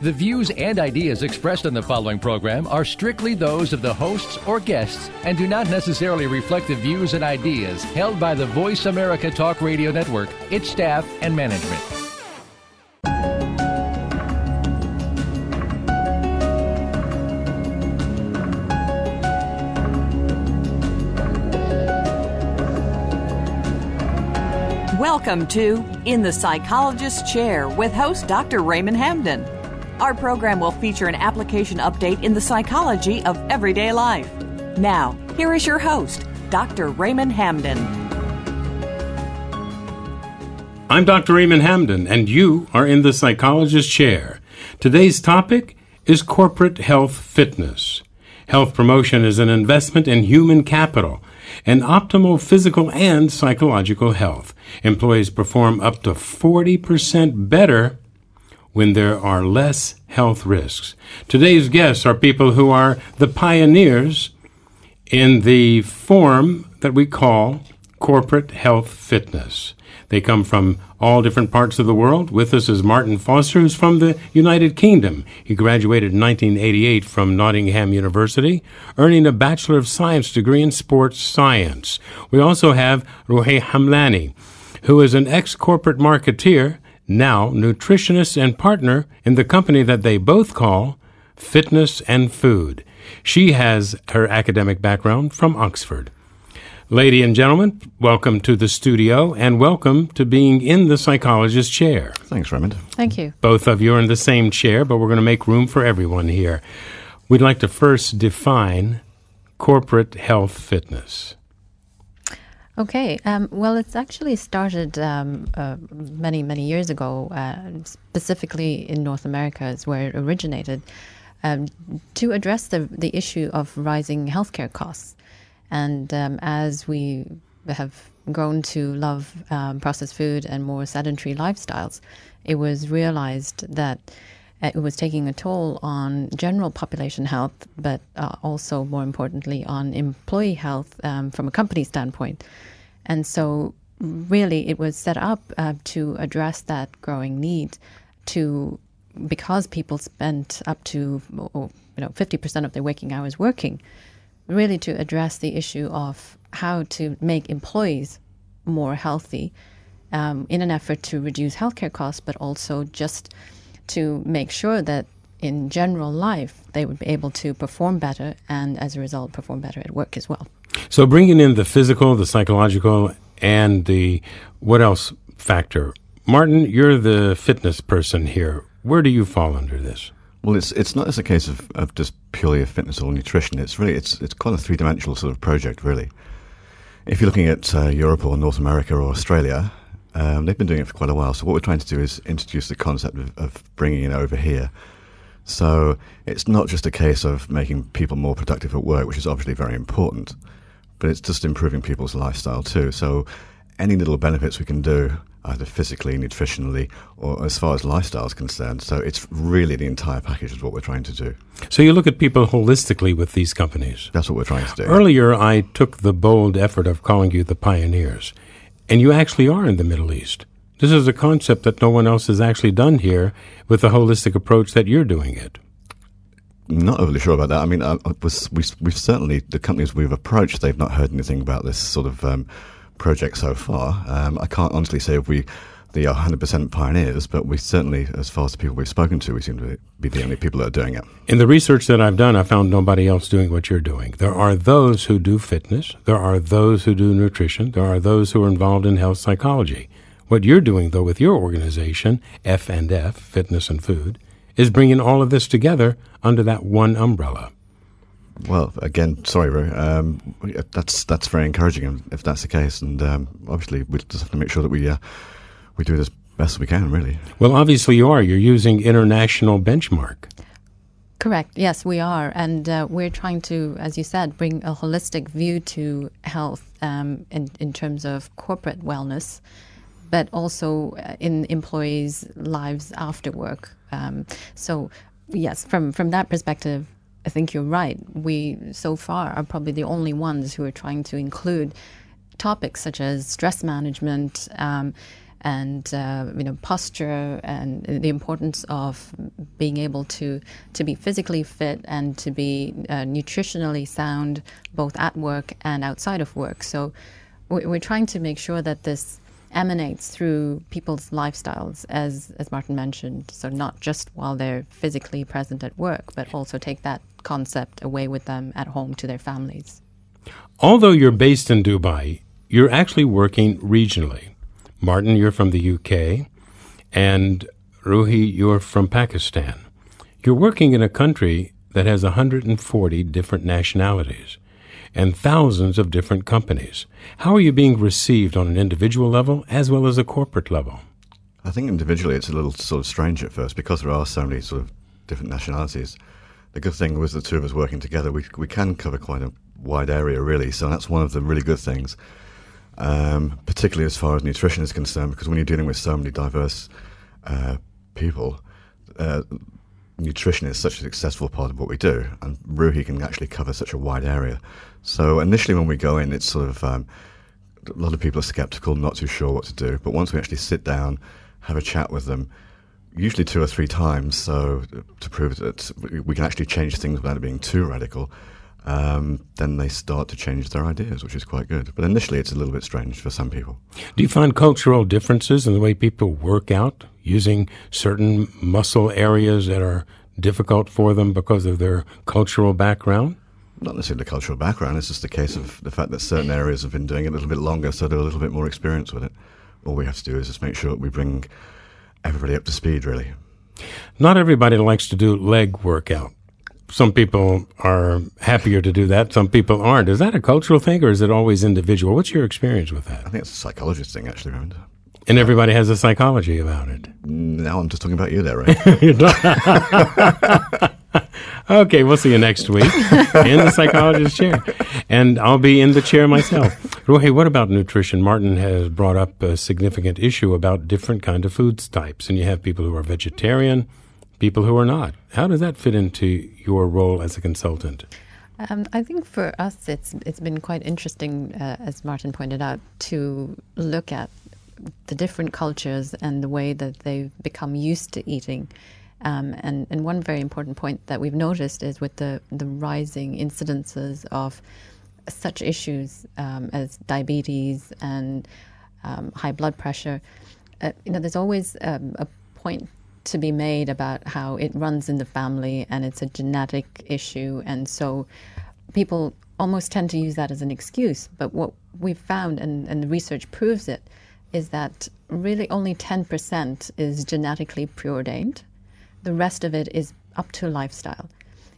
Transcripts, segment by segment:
The views and ideas expressed on the following program are strictly those of the hosts or guests and do not necessarily reflect the views and ideas held by the Voice America Talk Radio Network, its staff, and management. Welcome to In the Psychologist's Chair with host Dr. Raymond Hamden. Our program will feature an application update in the psychology of everyday life. Now, here is your host, Dr. Raymond Hamden. I'm Dr. Raymond Hamden, and you are in the Psychologist's Chair. Today's topic is corporate health fitness. Health promotion is an investment in human capital and optimal physical and psychological health. Employees perform up to 40% better when there are less health risks. Today's guests are people who are the pioneers in the form that we call corporate health fitness. They come from all different parts of the world. With us is Martin Foster, who's from the United Kingdom. He graduated in 1988 from Nottingham University, earning a Bachelor of Science degree in sports science. We also have Roohi Hamlani, who is an ex corporate marketeer, now nutritionist and partner in the company that they both call Fitness and Food. She has her academic background from Oxford. Lady and gentlemen, welcome to the studio and welcome to being in the psychologist's chair. Thanks, Raymond. Thank you. Both of you are in the same chair, but we're going to make room for everyone here. We'd like to first define corporate health fitness. Okay. Um, well, it's actually started um, uh, many, many years ago, uh, specifically in North America, is where it originated, um, to address the, the issue of rising healthcare costs. And um, as we have grown to love um, processed food and more sedentary lifestyles, it was realized that it was taking a toll on general population health, but uh, also, more importantly, on employee health um, from a company standpoint. And so, really, it was set up uh, to address that growing need to because people spent up to you know 50% of their waking hours working really to address the issue of how to make employees more healthy um, in an effort to reduce healthcare costs, but also just to make sure that in general life they would be able to perform better and as a result perform better at work as well. So bringing in the physical, the psychological, and the what else factor. Martin, you're the fitness person here. Where do you fall under this? Well, it's it's not as a case of, of just purely a fitness or nutrition. It's really it's it's quite a three dimensional sort of project, really. If you're looking at uh, Europe or North America or Australia, um, they've been doing it for quite a while. So what we're trying to do is introduce the concept of, of bringing it over here. So it's not just a case of making people more productive at work, which is obviously very important, but it's just improving people's lifestyle too. So any little benefits we can do, either physically, nutritionally, or as far as lifestyle is concerned. So it's really the entire package is what we're trying to do. So you look at people holistically with these companies. That's what we're trying to do. Earlier, I took the bold effort of calling you the pioneers, and you actually are in the Middle East. This is a concept that no one else has actually done here with the holistic approach that you're doing it. Not overly sure about that. I mean, I, I was, we, we've certainly, the companies we've approached, they've not heard anything about this sort of um, project so far. Um, I can't honestly say if we they are 100% pioneers, but we certainly, as far as the people we've spoken to, we seem to be the only people that are doing it. In the research that I've done, I found nobody else doing what you're doing. There are those who do fitness, there are those who do nutrition, there are those who are involved in health psychology. What you're doing, though, with your organization, F and F, Fitness and Food, is bringing all of this together under that one umbrella. Well, again, sorry, Ru. Um, that's that's very encouraging if that's the case, and um, obviously we just have to make sure that we uh, we do it as best we can, really. Well, obviously you are. You're using international benchmark. Correct. Yes, we are, and uh, we're trying to, as you said, bring a holistic view to health um, in in terms of corporate wellness, but also uh, in employees' lives after work. Um, so, yes, from from that perspective, I think you're right. We so far are probably the only ones who are trying to include topics such as stress management. Um, and uh, you know posture and the importance of being able to to be physically fit and to be uh, nutritionally sound both at work and outside of work. So we're trying to make sure that this emanates through people's lifestyles, as as Martin mentioned. So not just while they're physically present at work, but also take that concept away with them at home to their families. Although you're based in Dubai, you're actually working regionally. Martin, you're from the UK, and Roohi, you're from Pakistan. You're working in a country that has 140 different nationalities and thousands of different companies. How are you being received on an individual level as well as a corporate level? I think individually it's a little sort of strange at first because there are so many sort of different nationalities. The good thing was the two of us working together, we, we can cover quite a wide area, really. So that's one of the really good things um, particularly as far as nutrition is concerned, because when you're dealing with so many diverse uh, people, uh, nutrition is such a successful part of what we do, and Roohi can actually cover such a wide area. So initially, when we go in, it's sort of um, a lot of people are skeptical, not too sure what to do. But once we actually sit down, have a chat with them, usually two or three times, so to prove that we can actually change things without it being too radical um, then they start to change their ideas, which is quite good. But initially, it's a little bit strange for some people. Do you find cultural differences in the way people work out using certain muscle areas that are difficult for them because of their cultural background? Not necessarily the cultural background, it's just a case of the fact that certain areas have been doing it a little bit longer, so they're a little bit more experienced with it. All we have to do is just make sure that we bring everybody up to speed, really. Not everybody likes to do leg workout some people are happier to do that. Some people aren't. Is that a cultural thing, or is it always individual? What's your experience with that? I think it's a psychologist thing, actually, Raymond. And everybody has a psychology about it. Now I'm just talking about you there, right? okay, we'll see you next week in the psychologist's chair. And I'll be in the chair myself. Roohi, what about nutrition? Martin has brought up a significant issue about different kind of foods types. And you have people who are vegetarian, people who are not. How does that fit into your role as a consultant? Um, I think for us, it's it's been quite interesting, uh, as Martin pointed out, to look at the different cultures and the way that they've become used to eating. Um, and, and one very important point that we've noticed is with the, the rising incidences of such issues um, as diabetes and um, high blood pressure, uh, you know, there's always um, a point to be made about how it runs in the family and it's a genetic issue. And so people almost tend to use that as an excuse. But what we've found, and, and the research proves it, is that really only 10% is genetically preordained. The rest of it is up to lifestyle.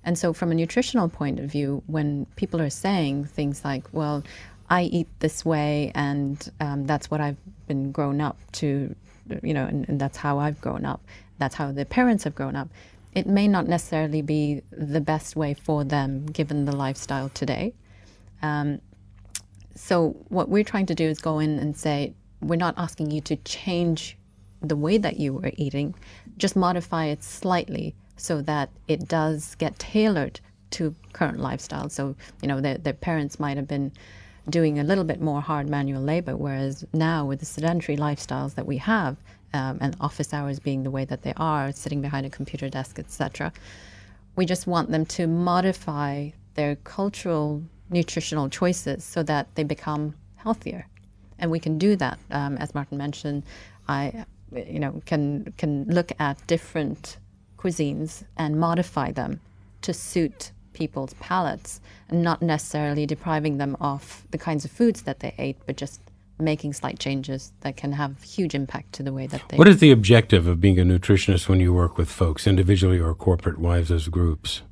And so, from a nutritional point of view, when people are saying things like, well, I eat this way and um, that's what I've been grown up to, you know, and, and that's how I've grown up, that's how their parents have grown up, it may not necessarily be the best way for them given the lifestyle today. Um, so, what we're trying to do is go in and say, we're not asking you to change the way that you were eating, just modify it slightly so that it does get tailored to current lifestyle. So, you know, their, their parents might have been doing a little bit more hard manual labor, whereas now with the sedentary lifestyles that we have, um, and office hours being the way that they are, sitting behind a computer desk, etc. We just want them to modify their cultural nutritional choices so that they become healthier, and we can do that. Um, as Martin mentioned, I, you know, can can look at different cuisines and modify them to suit people's palates, and not necessarily depriving them of the kinds of foods that they ate, but just making slight changes that can have huge impact to the way that they. What is the objective of being a nutritionist when you work with folks individually or corporate wise as groups?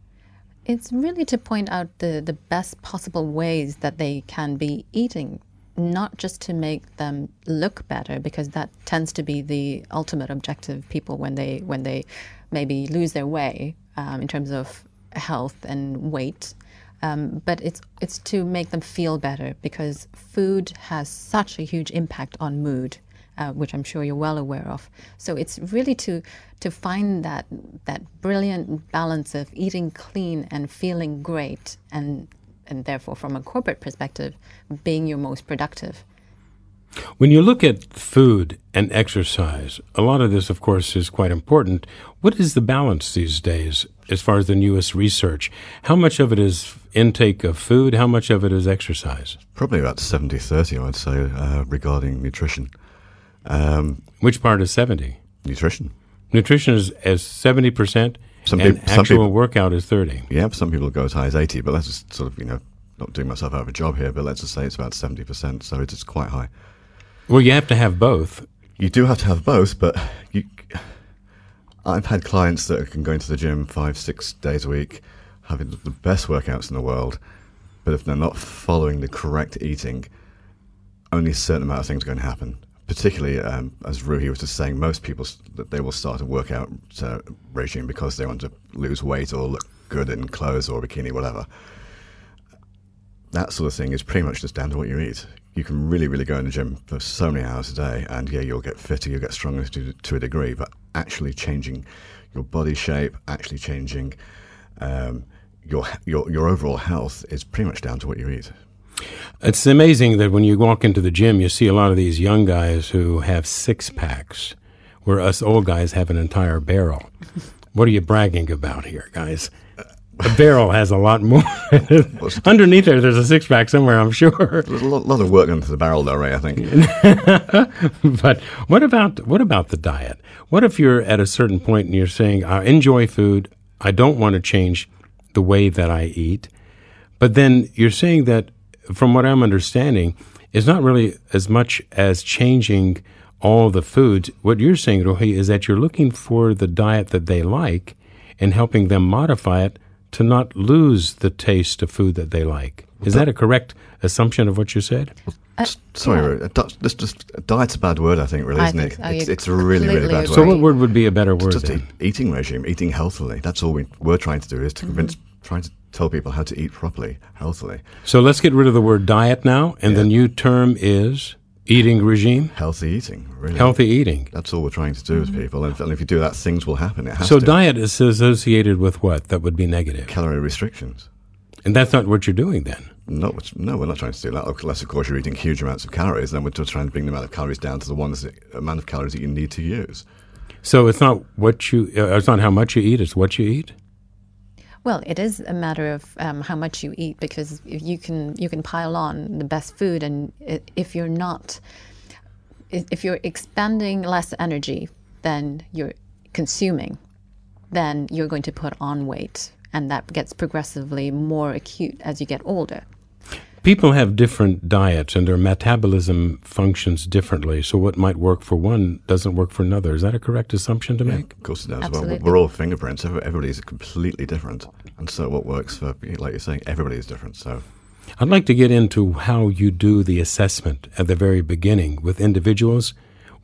It's really to point out the, the best possible ways that they can be eating, not just to make them look better, because that tends to be the ultimate objective. of People when they when they maybe lose their way um, in terms of health and weight, um, but it's it's to make them feel better because food has such a huge impact on mood, uh, which I'm sure you're well aware of. So it's really to to find that that brilliant balance of eating clean and feeling great, and and therefore, from a corporate perspective, being your most productive. When you look at food and exercise, a lot of this, of course, is quite important. What is the balance these days as far as the newest research? How much of it is intake of food? How much of it is exercise? Probably about 70 30, I would say, uh, regarding nutrition. Um, Which part is 70? Nutrition. Nutrition is as 70%, some and people, actual people, workout is 30. Yeah, some people go as high as 80, but that's just sort of, you know, not doing myself out of a job here, but let's just say it's about 70%, so it is quite high. Well, you have to have both. You do have to have both, but you, I've had clients that can go into the gym five, six days a week, having the best workouts in the world, but if they're not following the correct eating, only a certain amount of things are going to happen. Particularly, um, as Roohi was just saying, most people that they will start a workout uh, regime because they want to lose weight or look good in clothes or bikini, whatever. That sort of thing is pretty much just down to what you eat you can really, really go in the gym for so many hours a day, and yeah, you'll get fitter, you'll get stronger to, to a degree, but actually changing your body shape, actually changing um, your, your, your overall health is pretty much down to what you eat. It's amazing that when you walk into the gym, you see a lot of these young guys who have six packs, where us old guys have an entire barrel. what are you bragging about here, guys? The barrel has a lot more. Underneath there, there's a six pack somewhere, I'm sure. There's a lot, lot of work into the barrel, though, Ray. I think. but what about what about the diet? What if you're at a certain point and you're saying, "I enjoy food. I don't want to change the way that I eat," but then you're saying that, from what I'm understanding, is not really as much as changing all the foods. What you're saying, Roohi, is that you're looking for the diet that they like and helping them modify it to not lose the taste of food that they like. Is that a correct assumption of what you said? Uh, Sorry, yeah. this just diet's a bad word. I think, really, isn't it? It's, it's, a really, really bad word. So, what word would be a better word? Just eating regime, eating healthily. That's all we, we're trying to do is to mm-hmm. convince, trying to tell people how to eat properly, healthily. So let's get rid of the word diet now, and yeah. the new term is eating regime? Healthy eating, really. Healthy eating. That's all we're trying to do mm-hmm. with people. And, and, if you do that, things will happen. It has so to. diet is associated with what that would be negative? Calorie restrictions. And that's not what you're doing then? No, no, we're not trying to do that. Unless, of course, you're eating huge amounts of calories. Then we're just trying to bring the amount of calories down to the ones that, amount of calories that you need to use. So it's not what you, uh, it's not how much you eat, it's what you eat? Well, it is a matter of um, how much you eat because you can you can pile on the best food, and if you're not if you're expending less energy than you're consuming, then you're going to put on weight, and that gets progressively more acute as you get older. People have different diets and their metabolism functions differently. So, what might work for one doesn't work for another. Is that a correct assumption to make? Yeah, of course it does. Well, we're all fingerprints. Everybody's completely different. And so, what works for, like you're saying, everybody is different. So, I'd like to get into how you do the assessment at the very beginning with individuals,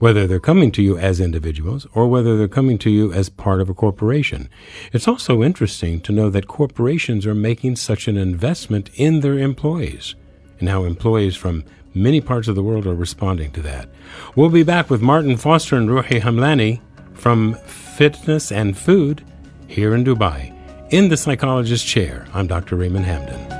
whether they're coming to you as individuals or whether they're coming to you as part of a corporation. It's also interesting to know that corporations are making such an investment in their employees and how employees from many parts of the world are responding to that. We'll be back with Martin Foster and Roohi Hamlani from Fitness and Food here in Dubai. In the Psychologist Chair, I'm Dr. Raymond Hamden.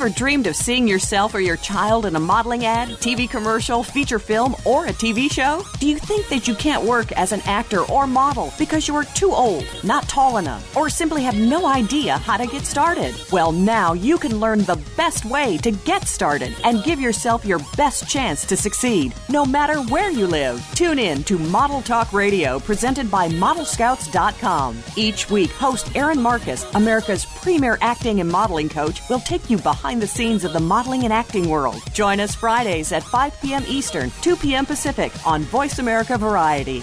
Ever dreamed of seeing yourself or your child in a modeling ad, TV commercial, feature film, or a TV show? Do you think that you can't work as an actor or model because you are too old, not tall enough, or simply have no idea how to get started? Well, now you can learn the best way to get started and give yourself your best chance to succeed, no matter where you live. Tune in to Model Talk Radio presented by ModelScouts.com. Each week, host Aaron Marcus, America's premier acting and modeling coach, will take you behind behind the scenes of the modeling and acting world. Join us Fridays at 5 p.m. Eastern, 2 p.m. Pacific on Voice America Variety.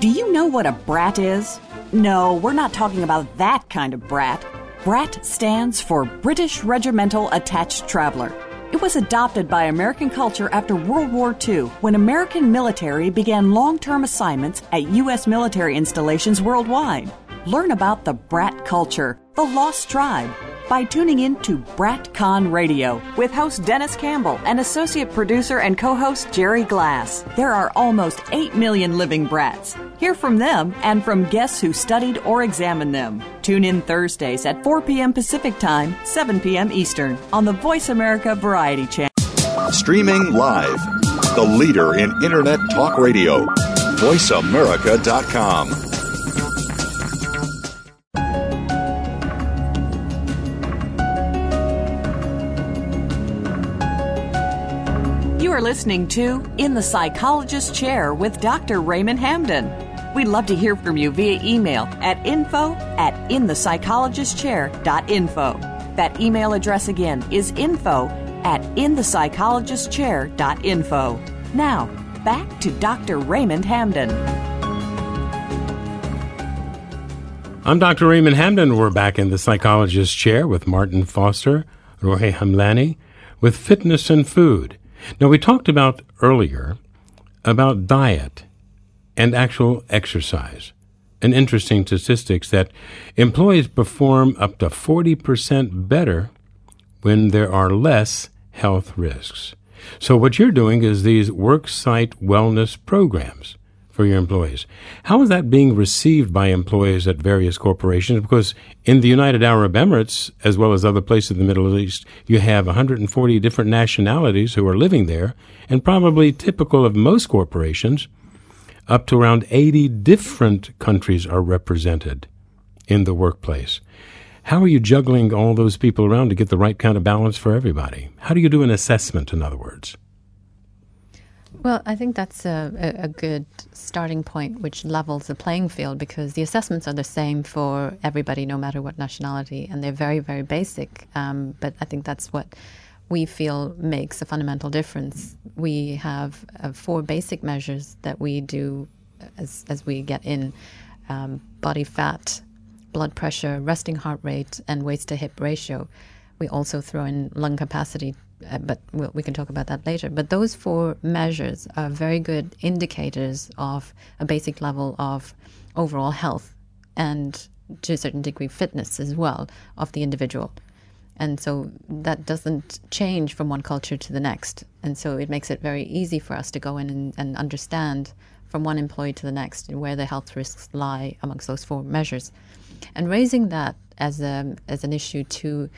Do you know what a brat is? No, we're not talking about that kind of brat. BRAT stands for British Regimental Attached Traveler. It was adopted by American culture after World War II when American military began long term assignments at U.S. military installations worldwide. Learn about the brat culture, the lost tribe, by tuning in to BratCon Radio with host Dennis Campbell and associate producer and co host Jerry Glass. There are almost 8 million living brats. Hear from them and from guests who studied or examined them. Tune in Thursdays at 4 p.m. Pacific Time, 7 p.m. Eastern on the Voice America Variety Channel. Streaming live, the leader in Internet Talk Radio, voiceamerica.com. You are listening to In the Psychologist's Chair with Dr. Raymond Hamden. We'd love to hear from you via email at info at inthepsychologistchair.info. That email address again is info at inthepsychologistchair.info. Now, back to Dr. Raymond Hamden. I'm Dr. Raymond Hamden. We're back in the psychologist's chair with Martin Foster, Roohi Hamlani, with fitness and food. Now, we talked about earlier about diet and actual exercise. An interesting statistics that employees perform up to 40% better when there are less health risks. So, what you're doing is these work site wellness programs for your employees. How is that being received by employees at various corporations? Because in the United Arab Emirates, as well as other places in the Middle East, you have 140 different nationalities who are living there, and probably typical of most corporations, up to around 80 different countries are represented in the workplace. How are you juggling all those people around to get the right kind of balance for everybody? How do you do an assessment, in other words? Well, I think that's a, a, good starting point, which levels the playing field because the assessments are the same for everybody, no matter what nationality, and they're very, very basic. Um, but I think that's what we feel makes a fundamental difference. We have uh, four basic measures that we do as, as we get in um, body fat, blood pressure, resting heart rate, and waist to hip ratio. We also throw in lung capacity uh, but we'll, we can talk about that later. But those four measures are very good indicators of a basic level of overall health and to a certain degree fitness as well of the individual. And so that doesn't change from one culture to the next. And so it makes it very easy for us to go in and, and understand from one employee to the next where the health risks lie amongst those four measures. And raising that as, a, as an issue to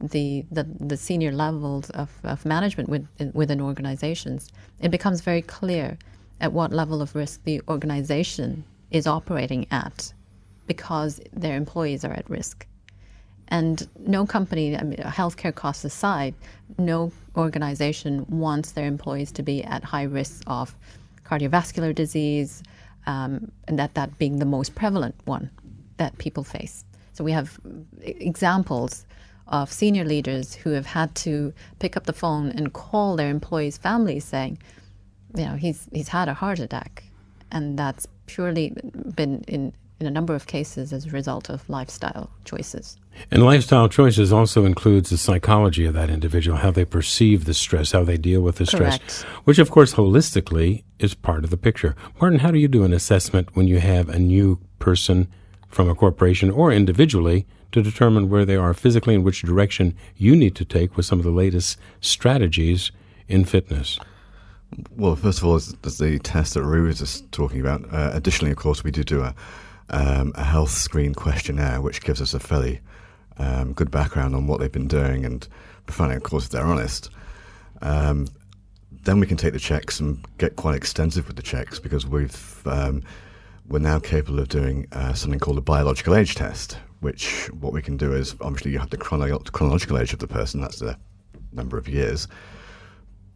the, the, the senior levels of, of management within, within organizations, it becomes very clear at what level of risk the organization is operating at because their employees are at risk. And no company, I mean, healthcare costs aside, no organization wants their employees to be at high risk of cardiovascular disease, um, and that that being the most prevalent one that people face. So we have examples of senior leaders who have had to pick up the phone and call their employees' families saying, you know, he's he's had a heart attack, and that's purely been in in a number of cases as a result of lifestyle choices. And lifestyle choices also includes the psychology of that individual, how they perceive the stress, how they deal with the Correct. stress, which of course holistically is part of the picture. Martin, how do you do an assessment when you have a new person from a corporation or individually to determine where they are physically and which direction you need to take with some of the latest strategies in fitness? Well, first of all, there's the test that Roohi was just talking about. Uh, additionally, of course, we do do a, um, a health screen questionnaire, which gives us a fairly um, good background on what they've been doing and providing, of course, if they're honest. Um, then we can take the checks and get quite extensive with the checks because we've um, we're now capable of doing uh, something called a biological age test, which what we can do is obviously you have the chrono- chronological age of the person, that's the number of years,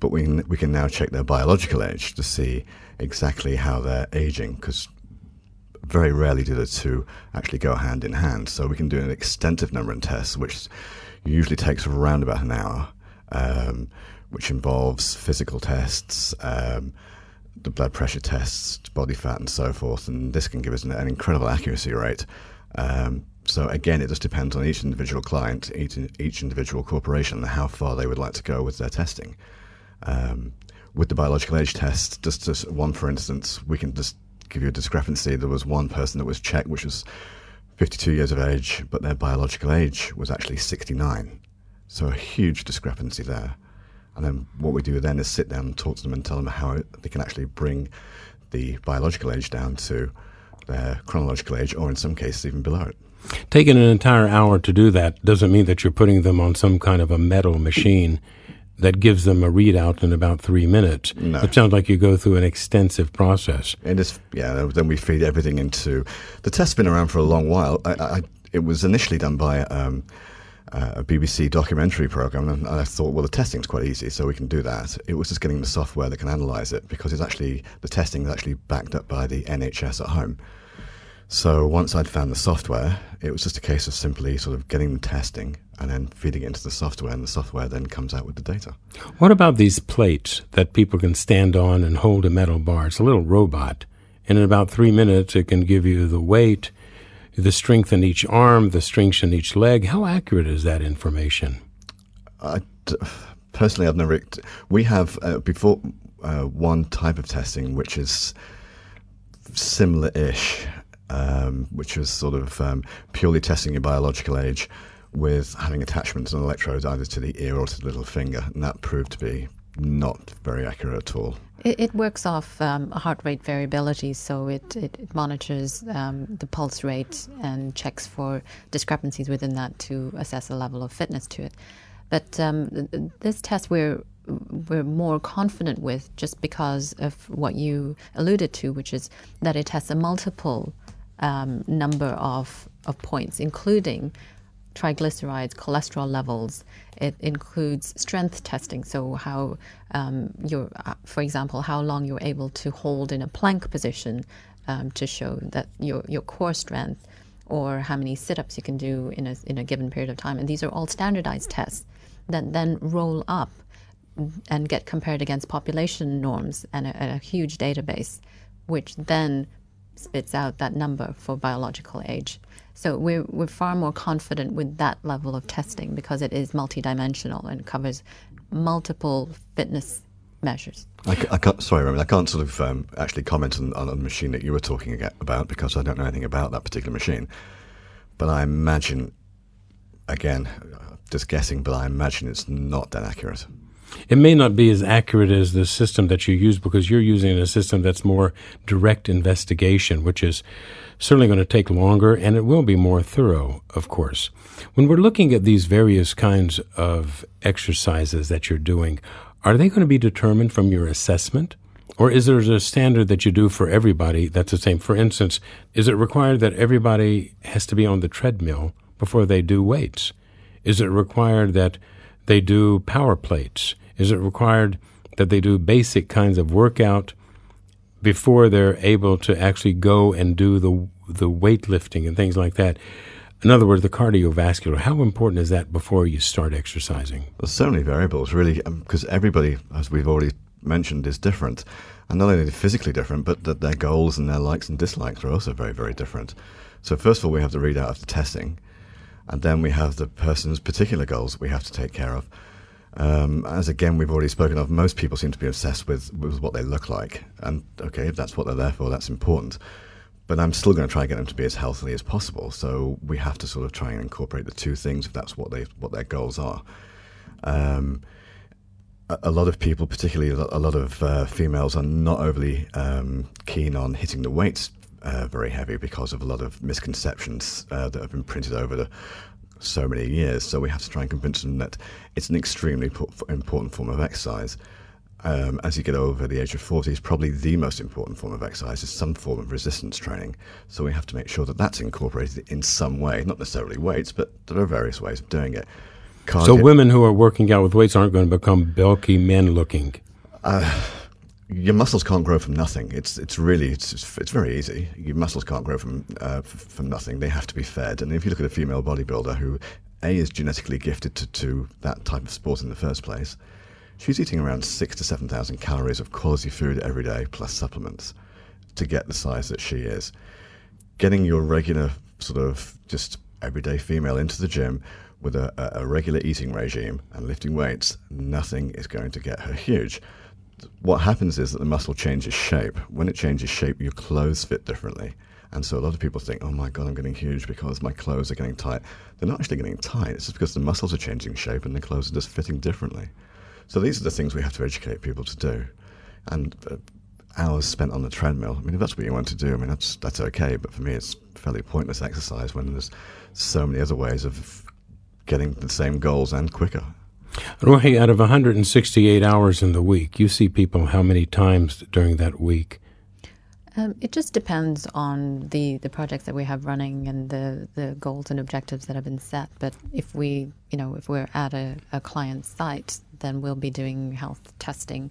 but we can, we can now check their biological age to see exactly how they're aging because very rarely do the two actually go hand in hand. So we can do an extensive number of tests, which usually takes around about an hour, um, which involves physical tests, um, the blood pressure tests, body fat, and so forth. And this can give us an, an incredible accuracy rate. Um, so again, it just depends on each individual client, each, each individual corporation, how far they would like to go with their testing. Um, with the biological age test, just as one for instance, we can just give you a discrepancy. There was one person that was checked, which was 52 years of age, but their biological age was actually 69. So a huge discrepancy there. And then what we do then is sit down and talk to them and tell them how they can actually bring the biological age down to their chronological age, or in some cases even below it. Taking an entire hour to do that doesn't mean that you're putting them on some kind of a metal machine that gives them a readout in about three minutes. No. It sounds like you go through an extensive process. And it's, yeah, then we feed everything into the test's been around for a long while. I, I, it was initially done by um, a BBC documentary program, and I thought, well, the testing's quite easy, so we can do that. It was just getting the software that can analyze it because it's actually the testing is actually backed up by the NHS at home. So once I'd found the software, it was just a case of simply sort of getting the testing and then feeding it into the software, and the software then comes out with the data. What about these plates that people can stand on and hold a metal bar? It's a little robot. And in about three minutes, it can give you the weight, the strength in each arm, the strength in each leg. How accurate is that information? I, personally, I've never. We have uh, before uh, one type of testing which is similar-ish, um, which was sort of um, purely testing your biological age with having attachments and electrodes either to the ear or to the little finger, and that proved to be not very accurate at all. It, it works off um, heart rate variability, so it, it, it monitors um, the pulse rate and checks for discrepancies within that to assess a level of fitness to it. But um, this test we're we're more confident with just because of what you alluded to, which is that it has a multiple um, number of, of points, including triglycerides, cholesterol levels. It includes strength testing, so how um, you're, uh, for example, how long you're able to hold in a plank position um, to show that your your core strength, or how many sit-ups you can do in a in a given period of time. And these are all standardized tests that then roll up and get compared against population norms and a, a huge database, which then spits out that number for biological age. So we're, we're far more confident with that level of testing because it is multidimensional and covers multiple fitness measures. I, I can't, sorry, Roman, I can't sort of um, actually comment on, on the machine that you were talking about because I don't know anything about that particular machine. But I imagine, again, just guessing, but I imagine it's not that accurate. It may not be as accurate as the system that you use because you're using a system that's more direct investigation, which is certainly going to take longer and it will be more thorough, of course. When we're looking at these various kinds of exercises that you're doing, are they going to be determined from your assessment? Or is there a standard that you do for everybody that's the same? For instance, is it required that everybody has to be on the treadmill before they do weights? Is it required that they do power plates? Is it required that they do basic kinds of workout before they're able to actually go and do the the weightlifting and things like that? In other words, the cardiovascular. How important is that before you start exercising? There's so many variables, really, because um, everybody, as we've already mentioned, is different, and not only physically different, but that their goals and their likes and dislikes are also very, very different. So first of all, we have the readout of the testing, and then we have the person's particular goals that we have to take care of. Um, as again, we've already spoken of, most people seem to be obsessed with, with what they look like. And okay, if that's what they're there for, that's important. But I'm still going to try and get them to be as healthy as possible. So we have to sort of try and incorporate the two things if that's what they what their goals are. Um, a, a, lot of people, particularly a lot of uh, females, are not overly um, keen on hitting the weights uh, very heavy because of a lot of misconceptions uh, that have been printed over the so many years. So we have to try and convince them that it's an extremely important form of exercise. um, as you get over the age of 40 is probably the most important form of exercise is some form of resistance training. So we have to make sure that that's incorporated in some way, not necessarily weights, but there are various ways of doing it. so women who are working out with weights aren't going to become bulky men looking. Uh, your muscles can't grow from nothing. It's it's really it's it's very easy. Your muscles can't grow from uh, from nothing. They have to be fed. And if you look at a female bodybuilder who a is genetically gifted to, to that type of sport in the first place, she's eating around six to seven thousand calories of quality food every day plus supplements to get the size that she is. Getting your regular sort of just everyday female into the gym with a, a regular eating regime and lifting weights, nothing is going to get her huge what happens is that the muscle changes shape. When it changes shape, your clothes fit differently. And so a lot of people think, oh my God, I'm getting huge because my clothes are getting tight. They're not actually getting tight. It's just because the muscles are changing shape and the clothes are just fitting differently. So these are the things we have to educate people to do. And uh, hours spent on the treadmill, I mean, if that's what you want to do, I mean, that's, that's okay. But for me, it's fairly pointless exercise when there's so many other ways of getting the same goals and quicker. Roohi, out of 168 hours in the week, you see people how many times during that week? Um, it just depends on the, the projects that we have running and the, the goals and objectives that have been set. But if we, you know, if we're at a, a client site, then we'll be doing health testing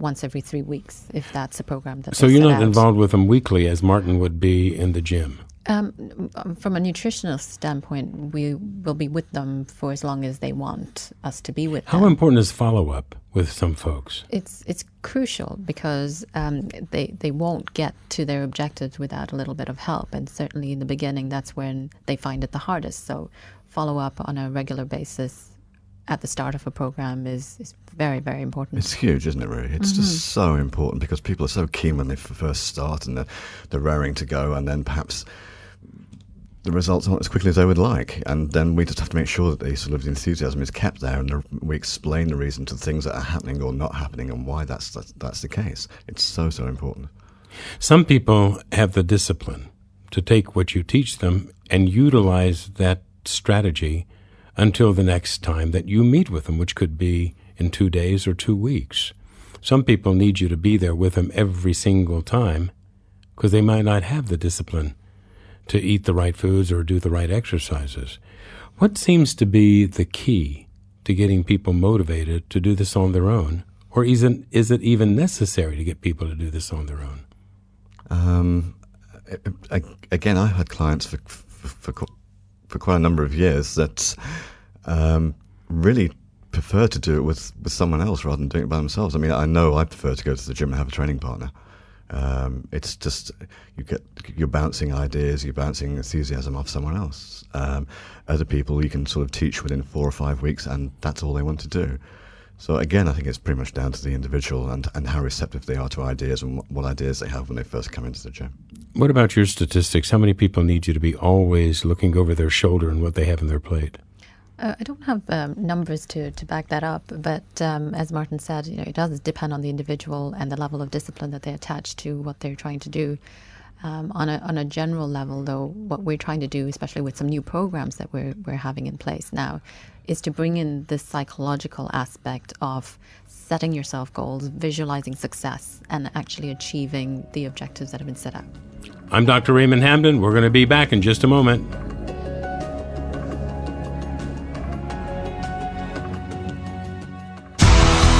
once every three weeks, if that's a program that. So you're not out. involved with them weekly, as Martin would be in the gym. Um, from a nutritional standpoint, we will be with them for as long as they want us to be with How them. How important is follow up with some folks? It's it's crucial because um, they they won't get to their objectives without a little bit of help, and certainly in the beginning, that's when they find it the hardest. So, follow up on a regular basis at the start of a program is, is very, very important. It's huge, isn't it, really? It's mm-hmm. just so important because people are so keen when they first start and they're, they're raring to go, and then perhaps the results aren't as quickly as they would like. And then we just have to make sure that the sort of enthusiasm is kept there and we explain the reason to the things that are happening or not happening and why that's, that's, that's the case. It's so, so important. Some people have the discipline to take what you teach them and utilize that strategy until the next time that you meet with them, which could be in two days or two weeks. Some people need you to be there with them every single time because they might not have the discipline to eat the right foods or do the right exercises. What seems to be the key to getting people motivated to do this on their own? Or is it, is it even necessary to get people to do this on their own? Um, again, I've had clients for, for, for, for quite a number of years that um, really prefer to do it with, with someone else rather than doing it by themselves. I mean, I know I prefer to go to the gym and have a training partner. Um, it's just you get you're bouncing ideas, you're bouncing enthusiasm off someone else. Um, other people you can sort of teach within four or five weeks, and that's all they want to do. So again, I think it's pretty much down to the individual and, and how receptive they are to ideas and what, what ideas they have when they first come into the gym. What about your statistics? How many people need you to be always looking over their shoulder and what they have in their plate? Uh, I don't have um, numbers to, to back that up, but um, as Martin said, you know, it does depend on the individual and the level of discipline that they attach to what they're trying to do. Um, on a on a general level, though, what we're trying to do, especially with some new programs that we're we're having in place now, is to bring in this psychological aspect of setting yourself goals, visualizing success, and actually achieving the objectives that have been set out. I'm Dr. Raymond Hamden. We're going to be back in just a moment.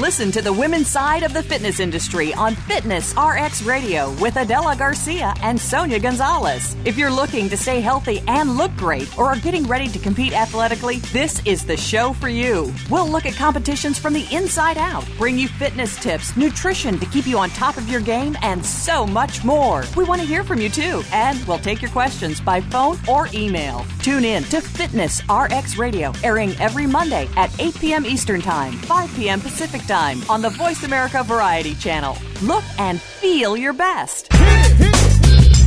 Listen to the women's side of the fitness industry on Fitness RX Radio with Adela Garcia and Sonia Gonzalez. If you're looking to stay healthy and look great or are getting ready to compete athletically, this is the show for you. We'll look at competitions from the inside out, bring you fitness tips, nutrition to keep you on top of your game, and so much more. We want to hear from you too, and we'll take your questions by phone or email. Tune in to Fitness RX Radio, airing every Monday at 8 p.m. Eastern Time, 5 p.m. Pacific time on the Voice America Variety Channel. Look and feel your best.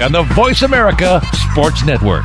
on the Voice America Sports Network.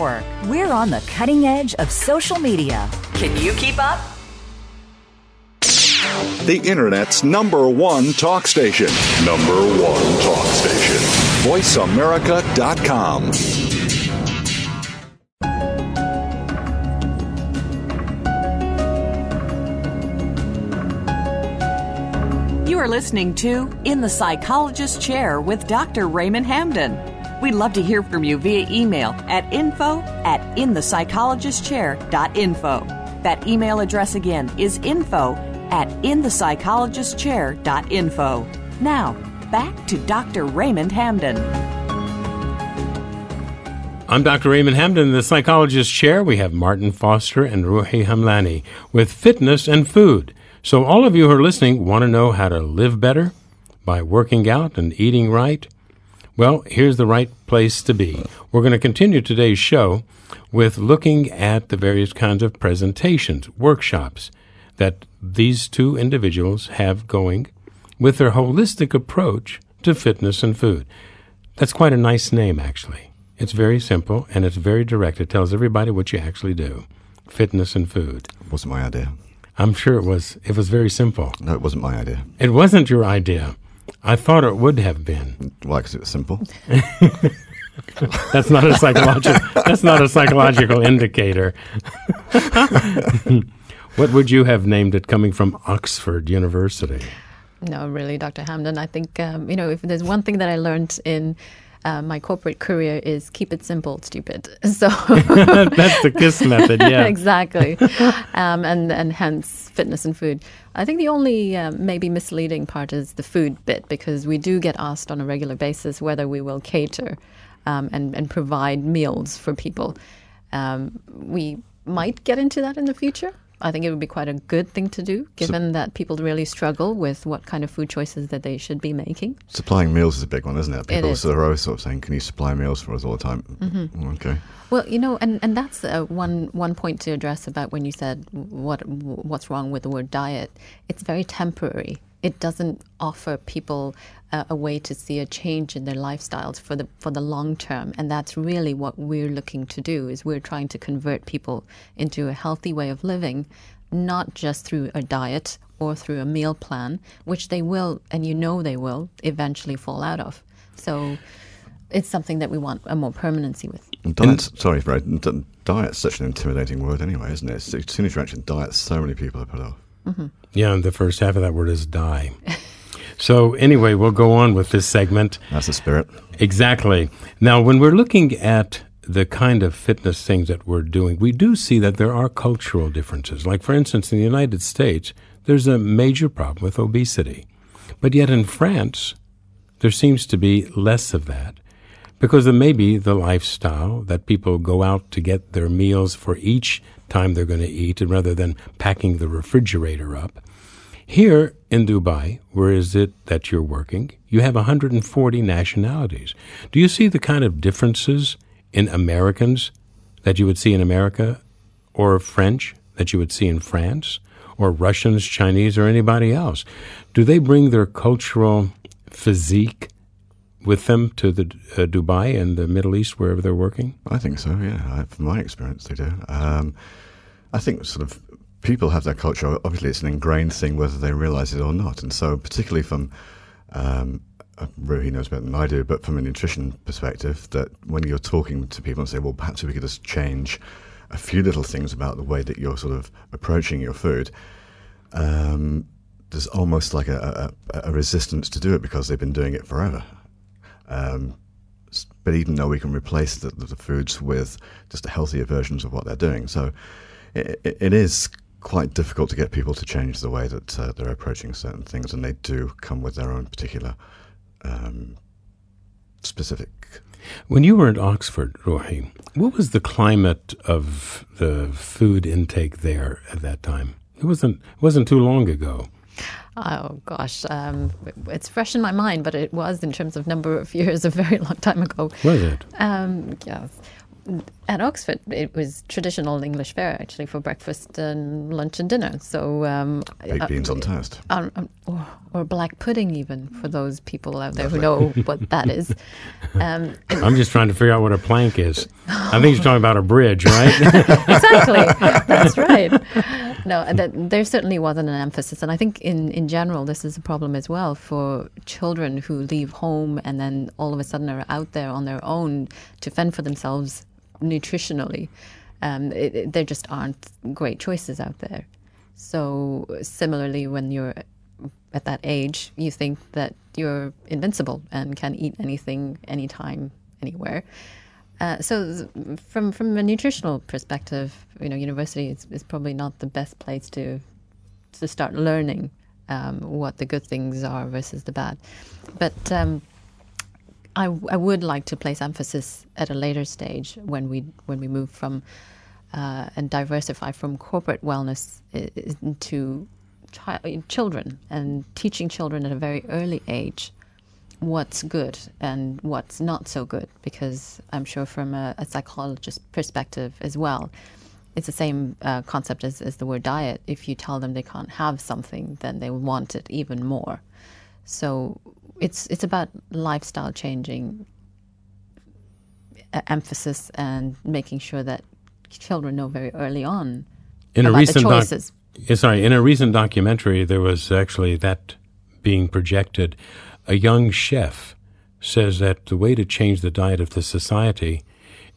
We're on the cutting edge of social media. Can you keep up? The Internet's number one talk station. Number one talk station. VoiceAmerica.com. You are listening to In the Psychologist's Chair with Dr. Raymond Hamden. We'd love to hear from you via email at info at inthepsychologistchair.info. That email address again is info at inthepsychologistchair.info. Now, back to Dr. Raymond Hamden. I'm Dr. Raymond Hamden, the psychologist chair. We have Martin Foster and Roohi Hamlani with fitness and food. So, all of you who are listening want to know how to live better by working out and eating right? Well, here's the right place to be. We're going to continue today's show with looking at the various kinds of presentations, workshops that these two individuals have going with their holistic approach to fitness and food. That's quite a nice name, actually. It's very simple and it's very direct. It tells everybody what you actually do fitness and food. Wasn't my idea. I'm sure it was. It was very simple. No, it wasn't my idea. It wasn't your idea. I thought it would have been. Why? Because it was simple. That's not a psychological. that's not a psychological indicator. what would you have named it coming from Oxford University? No, really, Dr. Hamden. I think um, you know if there's one thing that I learned in uh, my corporate career is keep it simple, stupid. So that's the KISS method, yeah. exactly, um, and and hence fitness and food. I think the only uh, maybe misleading part is the food bit because we do get asked on a regular basis whether we will cater um, and and provide meals for people. Um, we might get into that in the future. I think it would be quite a good thing to do, given so, that people really struggle with what kind of food choices that they should be making. Supplying meals is a big one, isn't it? People it is. are always sort of saying, "Can you supply meals for us all the time?" Mm-hmm. Okay. Well, you know, and, and that's uh, one one point to address about when you said what what's wrong with the word diet. It's very temporary. It doesn't offer people uh, a way to see a change in their lifestyles for the for the long term, and that's really what we're looking to do. Is we're trying to convert people into a healthy way of living, not just through a diet or through a meal plan, which they will, and you know they will, eventually fall out of. So it's something that we want a more permanency with. Diet's, sorry, Fred. Diet's such an intimidating word anyway, isn't it? As soon as you mention diet, so many people are put off. Mm-hmm. Yeah, and the first half of that word is die. so, anyway, we'll go on with this segment. That's the spirit. Exactly. Now, when we're looking at the kind of fitness things that we're doing, we do see that there are cultural differences. Like, for instance, in the United States, there's a major problem with obesity. But yet in France, there seems to be less of that because it may be the lifestyle that people go out to get their meals for each time they're going to eat and rather than packing the refrigerator up. Here in Dubai, where is it that you're working, you have 140 nationalities. Do you see the kind of differences in Americans that you would see in America or French that you would see in France or Russians, Chinese, or anybody else? Do they bring their cultural physique with them to the uh, Dubai and the Middle East, wherever they're working? I think so. Yeah, I, from my experience, they do. Um, I think sort of people have their culture. Obviously, it's an ingrained thing, whether they realize it or not. And so, particularly from um, uh, Roohi knows better than I do, but from a nutrition perspective, that when you're talking to people and say, well, perhaps we could just change a few little things about the way that you're sort of approaching your food, um, there's almost like a, a, a, resistance to do it because they've been doing it forever. Um, but even though we can replace the, the, foods with just healthier versions of what they're doing, so it, it is quite difficult to get people to change the way that uh, they're approaching certain things, and they do come with their own particular um, specific. When you were at Oxford, Roohi, what was the climate of the food intake there at that time? It wasn't it wasn't too long ago. Oh gosh, um, it's fresh in my mind, but it was in terms of number of years a very long time ago. Was it? Um, yes at Oxford, it was traditional English fare actually for breakfast and lunch and dinner. So um, baked uh, beans on toast, or, or, black pudding, even for those people out there who know what that is. Um, I'm just trying to figure out what a plank is. I think he's talking about a bridge, right? exactly, that's right. No, that, there certainly wasn't an emphasis, and I think in in general this is a problem as well for children who leave home and then all of a sudden are out there on their own to fend for themselves nutritionally, um, it, it, there just aren't great choices out there. So similarly, when you're at that age, you think that you're invincible and can eat anything, anytime, anywhere. Uh, so, from from a nutritional perspective, you know, university is, is probably not the best place to to start learning um, what the good things are versus the bad. But um, I, I would like to place emphasis at a later stage when we when we move from uh, and diversify from corporate wellness into chi- children and teaching children at a very early age what's good and what's not so good because I'm sure from a, a psychologist perspective as well it's the same uh, concept as, as the word diet if you tell them they can't have something then they want it even more so it's it's about lifestyle changing emphasis and making sure that children know very early on in a recent choices. Doc- sorry, in a recent documentary, there was actually that being projected. A young chef says that the way to change the diet of the society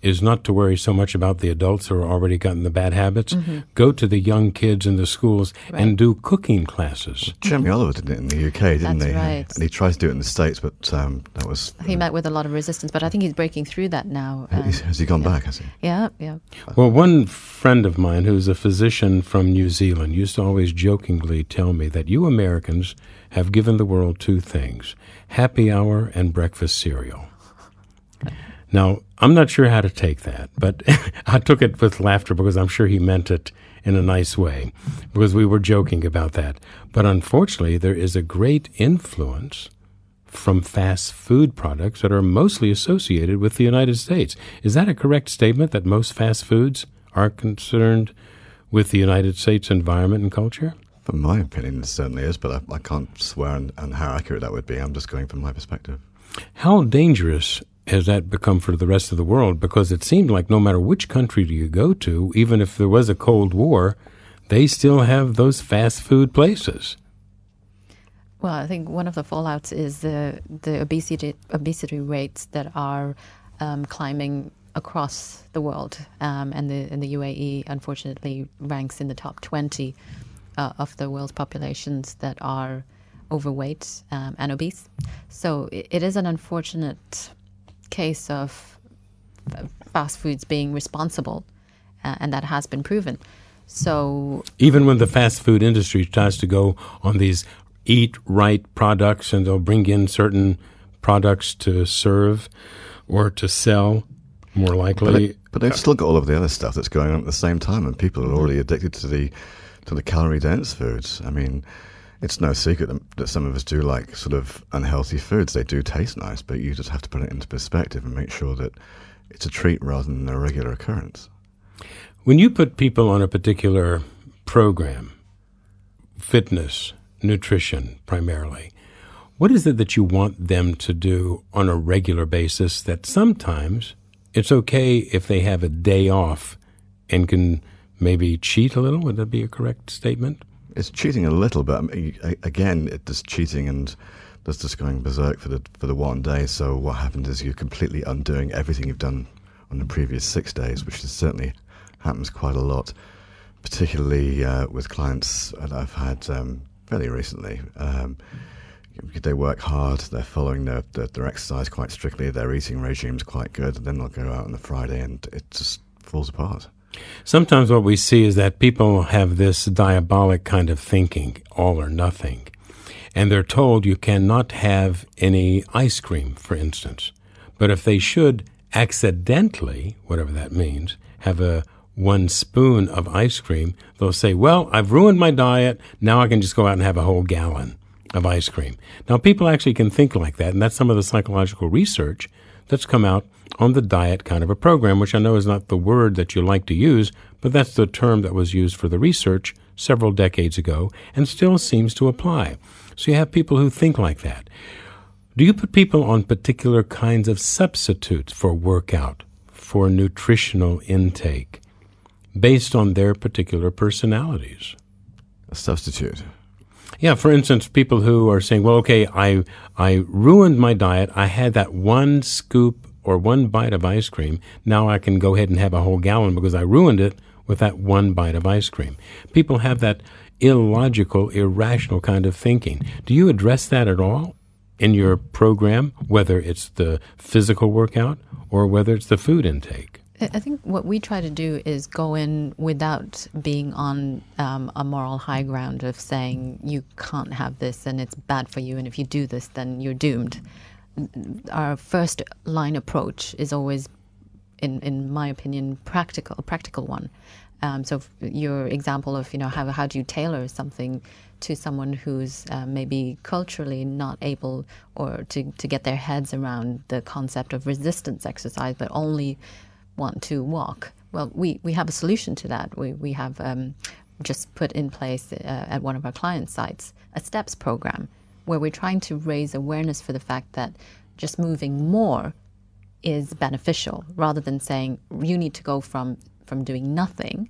is not to worry so much about the adults who are already gotten the bad habits. Mm-hmm. Go to the young kids in the schools right. and do cooking classes. Jeremy. Oliver did it in the UK, didn't That's he? Right. And he tries to do it in the States, but um, that was. He uh, met with a lot of resistance, but I think he's breaking through that now. Um, has he gone yeah. back, has he? Yeah, yeah. Well, one friend of mine who's a physician from New Zealand used to always jokingly tell me that you Americans have given the world two things happy hour and breakfast cereal. Now, I'm not sure how to take that, but I took it with laughter because I'm sure he meant it in a nice way because we were joking about that. But unfortunately, there is a great influence from fast food products that are mostly associated with the United States. Is that a correct statement that most fast foods are concerned with the United States environment and culture? From my opinion, it certainly is, but I, I can't swear on, on how accurate that would be. I'm just going from my perspective. How dangerous has that become for the rest of the world? Because it seemed like no matter which country do you go to, even if there was a Cold War, they still have those fast food places. Well, I think one of the fallouts is the the obesity obesity rates that are um, climbing across the world, um, and the and the UAE unfortunately ranks in the top twenty uh, of the world's populations that are overweight um, and obese. So it, it is an unfortunate case of fast foods being responsible, uh, and that has been proven. So even when the fast food industry tries to go on these eat right products, and they'll bring in certain products to serve or to sell, more likely. But, they, but they've still got all of the other stuff that's going on at the same time, and people are already addicted to the to the calorie dense foods. I mean, it's no secret that some of us do like sort of unhealthy foods. They do taste nice, but you just have to put it into perspective and make sure that it's a treat rather than a regular occurrence. When you put people on a particular program, fitness, nutrition primarily, what is it that you want them to do on a regular basis that sometimes it's okay if they have a day off and can maybe cheat a little? Would that be a correct statement? It's cheating a little, but again, it's cheating and that's just going berserk for the for the one day. So what happens is you're completely undoing everything you've done on the previous six days, which certainly happens quite a lot, particularly uh, with clients that I've had um, fairly recently. Um, they work hard, they're following their, their, their, exercise quite strictly, their eating regime's quite good, and then they'll go out on the Friday and it just falls apart. Sometimes what we see is that people have this diabolic kind of thinking, all or nothing. And they're told you cannot have any ice cream, for instance. But if they should accidentally, whatever that means, have a one spoon of ice cream, they'll say, Well, I've ruined my diet. Now I can just go out and have a whole gallon of ice cream. Now, people actually can think like that, and that's some of the psychological research that's come out on the diet kind of a program, which I know is not the word that you like to use, but that's the term that was used for the research several decades ago and still seems to apply. So you have people who think like that. Do you put people on particular kinds of substitutes for workout, for nutritional intake, based on their particular personalities? A substitute. Yeah, for instance, people who are saying, "Well, okay, I I ruined my diet. I had that one scoop or one bite of ice cream. Now I can go ahead and have a whole gallon because I ruined it with that one bite of ice cream." People have that illogical, irrational kind of thinking. Do you address that at all in your program, whether it's the physical workout or whether it's the food intake? I think what we try to do is go in without being on um, a moral high ground of saying you can't have this and it's bad for you, and if you do this, then you're doomed. Our first line approach is always, in in my opinion, practical, a practical one. Um, so your example of you know how how do you tailor something to someone who's uh, maybe culturally not able or to to get their heads around the concept of resistance exercise, but only want to walk. Well, we, we have a solution to that. We, we have um, just put in place uh, at one of our client sites a STEPS program where we're trying to raise awareness for the fact that just moving more is beneficial rather than saying you need to go from, from doing nothing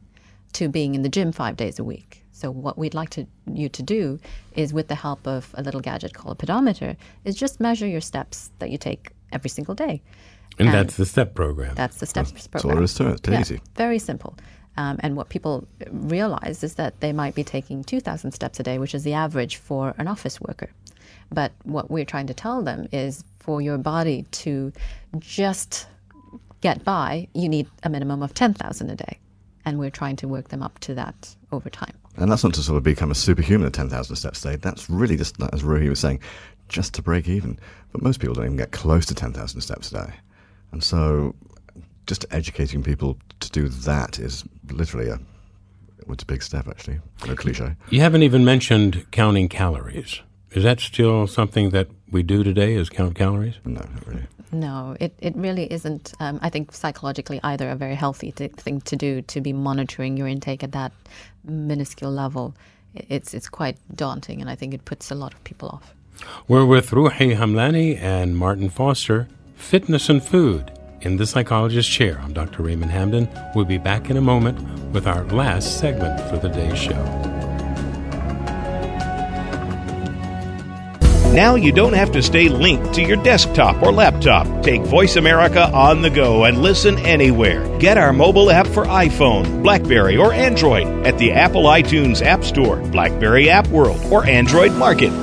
to being in the gym five days a week. So what we'd like to, you to do is with the help of a little gadget called a pedometer is just measure your steps that you take every single day. And, and that's the STEP program. That's the STEP that's, program. That's all there is to it. It's yeah, easy. Very simple. Um, and what people realize is that they might be taking 2,000 steps a day, which is the average for an office worker. But what we're trying to tell them is for your body to just get by, you need a minimum of 10,000 a day. And we're trying to work them up to that over time. And that's not to sort of become a superhuman at 10,000 steps a day. That's really just, as Roohi was saying, just to break even. But most people don't even get close to 10,000 steps a day. And so just educating people to do that is literally a it's a big step actually. No cliche. You haven't even mentioned counting calories. Is that still something that we do today? Is count calories? No, not really. No, it, it really isn't. Um, I think psychologically either a very healthy thing to do to be monitoring your intake at that minuscule level. It's it's quite daunting, and I think it puts a lot of people off. We're with Roohi Hamlani and Martin Foster Fitness and Food in the Psychologist's Chair. I'm Dr. Raymond Hamden. We'll be back in a moment with our last segment for the day's show. Now you don't have to stay linked to your desktop or laptop. Take Voice America on the go and listen anywhere. Get our mobile app for iPhone, Blackberry, or Android at the Apple iTunes App Store, Blackberry App World, or Android Market.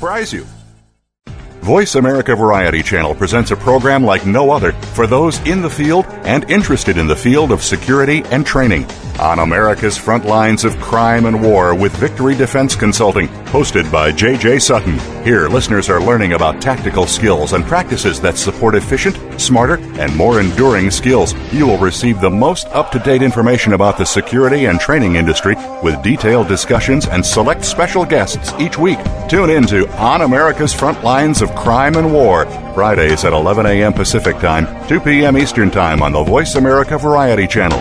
surprise you. Voice America Variety Channel presents a program like no other for those in the field and interested in the field of security and training. On America's front lines of crime and war with Victory Defense Consulting, Hosted by J.J. Sutton. Here, listeners are learning about tactical skills and practices that support efficient, smarter, and more enduring skills. You will receive the most up to date information about the security and training industry with detailed discussions and select special guests each week. Tune in to On America's Front Lines of Crime and War, Fridays at 11 a.m. Pacific Time, 2 p.m. Eastern Time on the Voice America Variety Channel.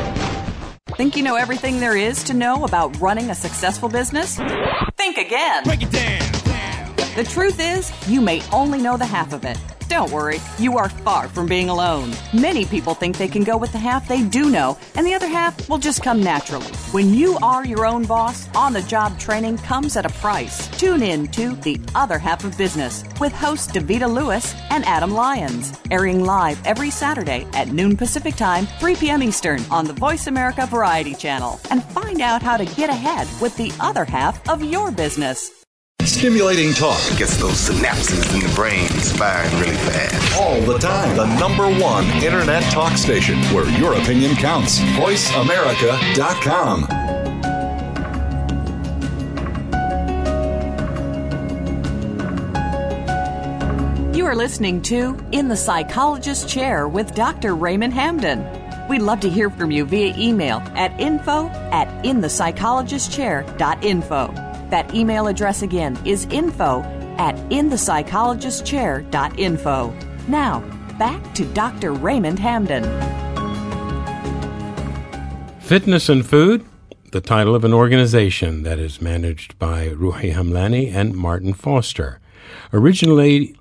Think you know everything there is to know about running a successful business? Think again. Break it down. The truth is, you may only know the half of it. Don't worry, you are far from being alone. Many people think they can go with the half they do know, and the other half will just come naturally. When you are your own boss, on the job training comes at a price. Tune in to The Other Half of Business with hosts Davita Lewis and Adam Lyons, airing live every Saturday at noon Pacific Time, 3 p.m. Eastern on the Voice America Variety Channel. And find out how to get ahead with the other half of your business. Stimulating talk it Gets those synapses in the brain firing really fast. all the time. The number one internet talk station where your opinion counts. VoiceAmerica.com. You are listening to In the Psychologist's Chair with Dr. Raymond Hamden. We'd love to hear from you via email at info at inthepsychologistchair.info. That email address again is info at inthepsychologistchair.info. Now, back to Dr. Raymond Hamden. Fitness and Food, the title of an organization that is managed by Roohi Hamlani and Martin Foster. Originally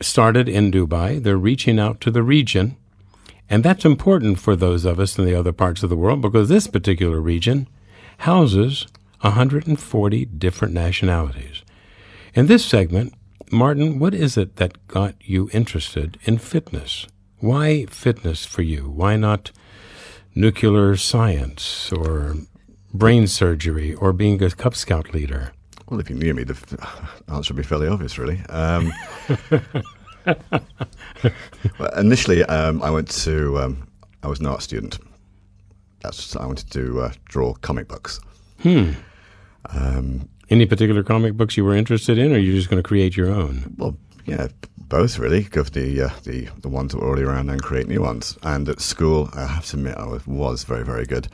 started in Dubai, they're reaching out to the region, and that's important for those of us in the other parts of the world because this particular region houses 140 different nationalities. In this segment, Martin, what is it that got you interested in fitness? Why fitness for you? Why not nuclear science or brain surgery or being a Cub Scout leader? Well, if you knew me, the answer would be fairly obvious, really. Um, well, initially, um, I went to, um, I was an art student. That's I wanted to uh, draw comic books. Hmm. Any particular comic books you were interested in, or are you just going to create your own? Well, yeah, both really. Go for the uh, the the ones that were already around and create new ones. And at school, I have to admit, I was, was very very good.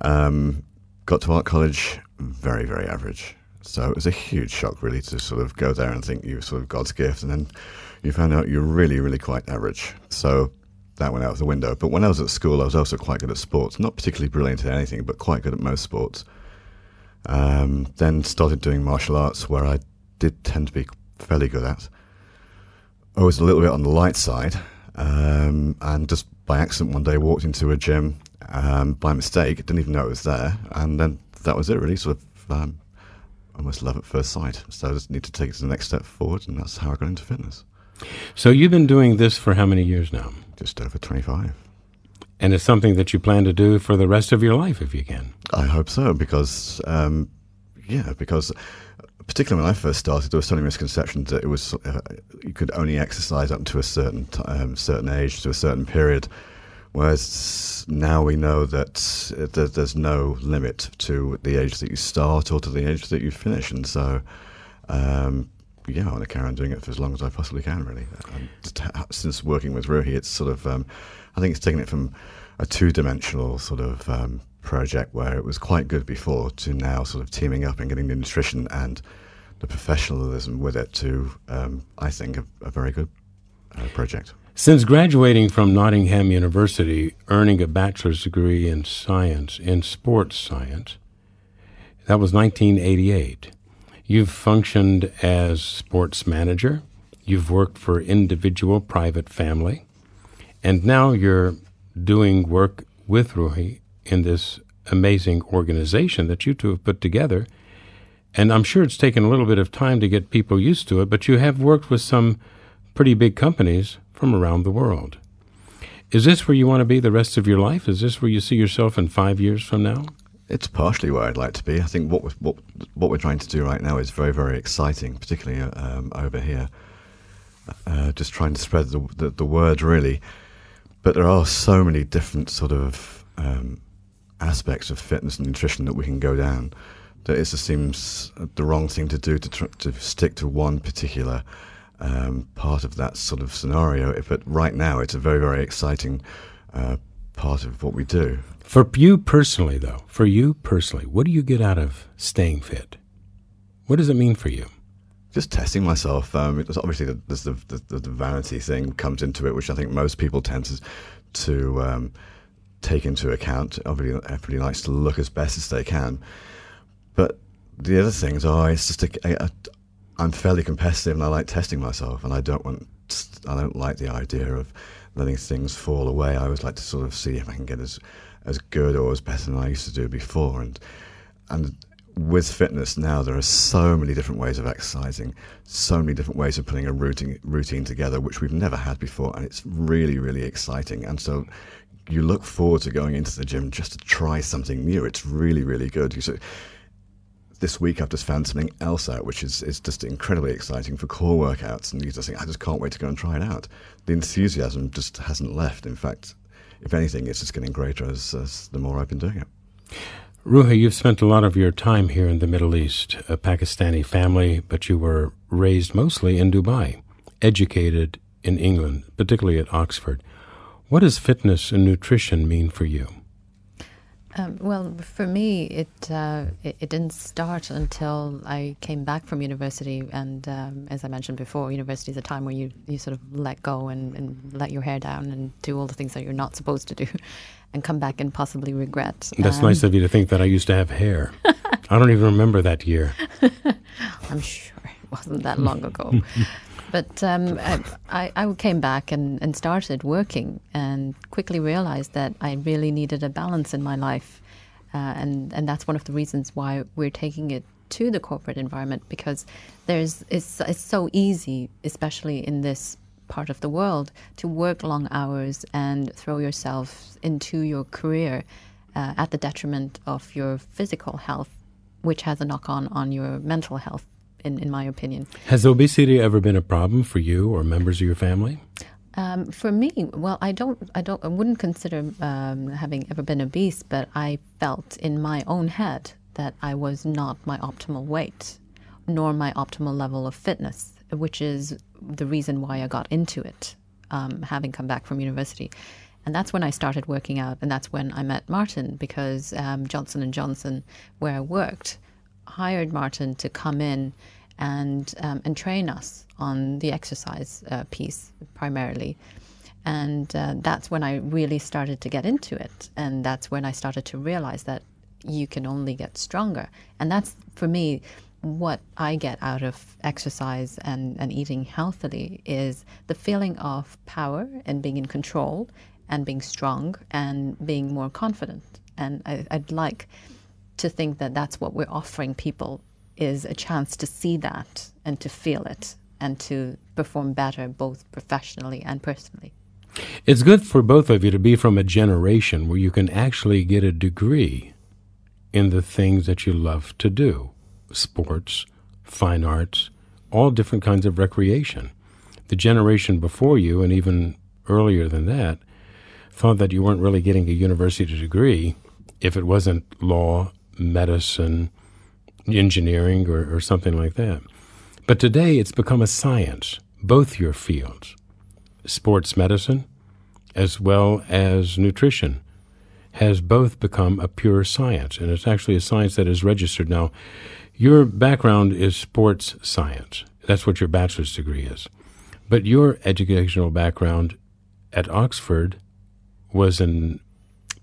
Um, got to art college, very very average. So it was a huge shock, really, to sort of go there and think you were sort of God's gift, and then you found out you're really really quite average. So that went out the window. But when I was at school, I was also quite good at sports. Not particularly brilliant at anything, but quite good at most sports. Um, then started doing martial arts, where I did tend to be fairly good at. I was a little bit on the light side, um, and just by accident one day walked into a gym um, by mistake, didn't even know it was there, and then that was it really, sort of um, almost love at first sight. So I just need to take it to the next step forward, and that's how I got into fitness. So you've been doing this for how many years now? Just over 25. And it's something that you plan to do for the rest of your life if you can. I hope so because, um, yeah, because particularly when I first started, there was so many misconceptions that it was uh, you could only exercise up to a certain t- um, certain age to a certain period, whereas now we know that uh, there, there's no limit to the age that you start or to the age that you finish, and so. Um, yeah, I want to carry on doing it for as long as I possibly can. Really, since working with Roohi, it's sort of um, I think it's taken it from a two-dimensional sort of um, project where it was quite good before to now sort of teaming up and getting the nutrition and the professionalism with it to um, I think a, a very good uh, project. Since graduating from Nottingham University, earning a bachelor's degree in science, in sports science, that was 1988. You've functioned as sports manager, you've worked for individual, private, family, and now you're doing work with Roohi in this amazing organization that you two have put together. And I'm sure it's taken a little bit of time to get people used to it, but you have worked with some pretty big companies from around the world. Is this where you want to be the rest of your life? Is this where you see yourself in five years from now? It's partially where I'd like to be. I think what we're, what what we're trying to do right now is very very exciting, particularly um, over here. Uh, just trying to spread the, the, the word really, but there are so many different sort of um, aspects of fitness and nutrition that we can go down that it just seems the wrong thing to do to tr- to stick to one particular um, part of that sort of scenario. But right now, it's a very very exciting uh, part of what we do. For you personally, though, for you personally, what do you get out of staying fit? What does it mean for you? Just testing myself. Um, it was obviously, the, the, the, the, vanity thing comes into it, which I think most people tend to, to um, take into account. Everybody, everybody likes to look as best as they can. But the other things are, it's just a, a, I'm fairly competitive and I like testing myself, and I don't want, I don't like the idea of letting things fall away. I always like to sort of see if I can get as as good or as better than I used to do before, and and with fitness now, there are so many different ways of exercising, so many different ways of putting a routine routine together, which we've never had before, and it's really, really exciting. And so, you look forward to going into the gym just to try something new. It's really, really good. So, this week I've just found something else out, which is, is just incredibly exciting for core workouts, and you just think, I just can't wait to go and try it out. The enthusiasm just hasn't left. In fact, if anything, it's just getting greater as, as the more I've been doing it. Roohi, you've spent a lot of your time here in the Middle East, a Pakistani family, but you were raised mostly in Dubai, educated in England, particularly at Oxford. What does fitness and nutrition mean for you? Um, well, for me, it, uh, it, it didn't start until I came back from university, and um, as I mentioned before, university is a time where you, you sort of let go and, and let your hair down and do all the things that you're not supposed to do, and come back and possibly regret. That's um, nice of you to think that I used to have hair. I don't even remember that year. I'm sure it wasn't that long ago. But um, I, I, came back and, and started working and quickly realized that I really needed a balance in my life. Uh, and, and that's one of the reasons why we're taking it to the corporate environment because there's it's, it's so easy, especially in this part of the world, to work long hours and throw yourself into your career uh, at the detriment of your physical health, which has a knock on on your mental health in, in my opinion. Has obesity ever been a problem for you or members of your family? Um, for me, well, I don't, I don't, I wouldn't consider um, having ever been obese, but I felt in my own head that I was not my optimal weight, nor my optimal level of fitness, which is the reason why I got into it, um, having come back from university. And that's when I started working out, and that's when I met Martin because um, Johnson and Johnson, where I worked, hired Martin to come in and um, and train us on the exercise uh, piece primarily. And uh, that's when I really started to get into it. And that's when I started to realize that you can only get stronger. And that's, for me, what I get out of exercise and, and eating healthily is the feeling of power and being in control and being strong and being more confident. And I, would like to think that that's what we're offering people is a chance to see that and to feel it and to perform better both professionally and personally. It's good for both of you to be from a generation where you can actually get a degree in the things that you love to do sports, fine arts, all different kinds of recreation. The generation before you, and even earlier than that, thought that you weren't really getting a university degree if it wasn't law, medicine, engineering, or, or something like that. But today it's become a science, both your fields, sports medicine as well as nutrition has both become a pure science, and it's actually a science that is registered. Now, your background is sports science. That's what your bachelor's degree is. But your educational background at Oxford was in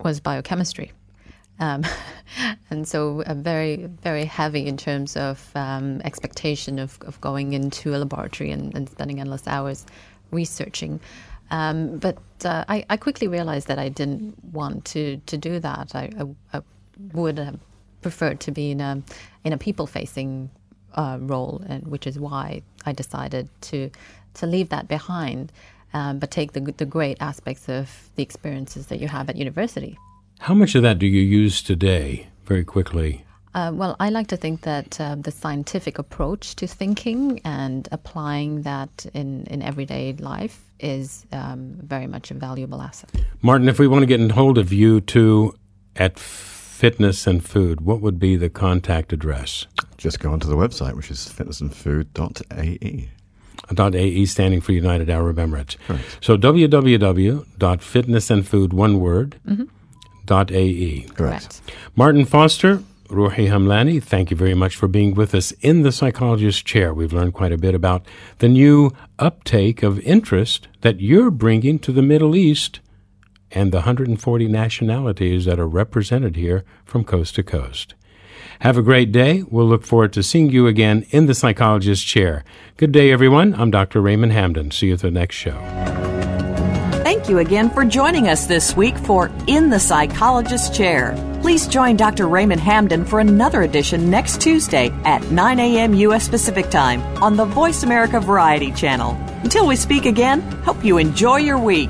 was biochemistry. Um, and so uh, very, very heavy in terms of um, expectation of, of going into a laboratory and, and spending endless hours researching. Um, but uh, I, I, quickly realized that I didn't want to, to do that. I, I, I would have preferred to be in a, in a people facing uh, role, and which is why I decided to, to leave that behind. Um, but take the, the great aspects of the experiences that you have at university. How much of that do you use today, very quickly? Uh, well, I like to think that uh, the scientific approach to thinking and applying that in, in everyday life is um, very much a valuable asset. Martin, if we want to get in hold of you too at fitness and food, what would be the contact address? Just go onto the website, which is fitnessandfood.ae. Dot AE standing for United Arab Emirates. Correct. So www.fitnessandfood, one word, mm-hmm. dot AE. Correct. Martin Foster, Roohi Hamlani, thank you very much for being with us in the psychologist chair. We've learned quite a bit about the new uptake of interest that you're bringing to the Middle East and the 140 nationalities that are represented here from coast to coast. Have a great day. We'll look forward to seeing you again in the psychologist's chair. Good day, everyone. I'm Dr. Raymond Hamden. See you at the next show. Thank you again for joining us this week for In the Psychologist's Chair. Please join Dr. Raymond Hamden for another edition next Tuesday at 9 a.m. U.S. Pacific Time on the Voice America Variety Channel. Until we speak again, hope you enjoy your week.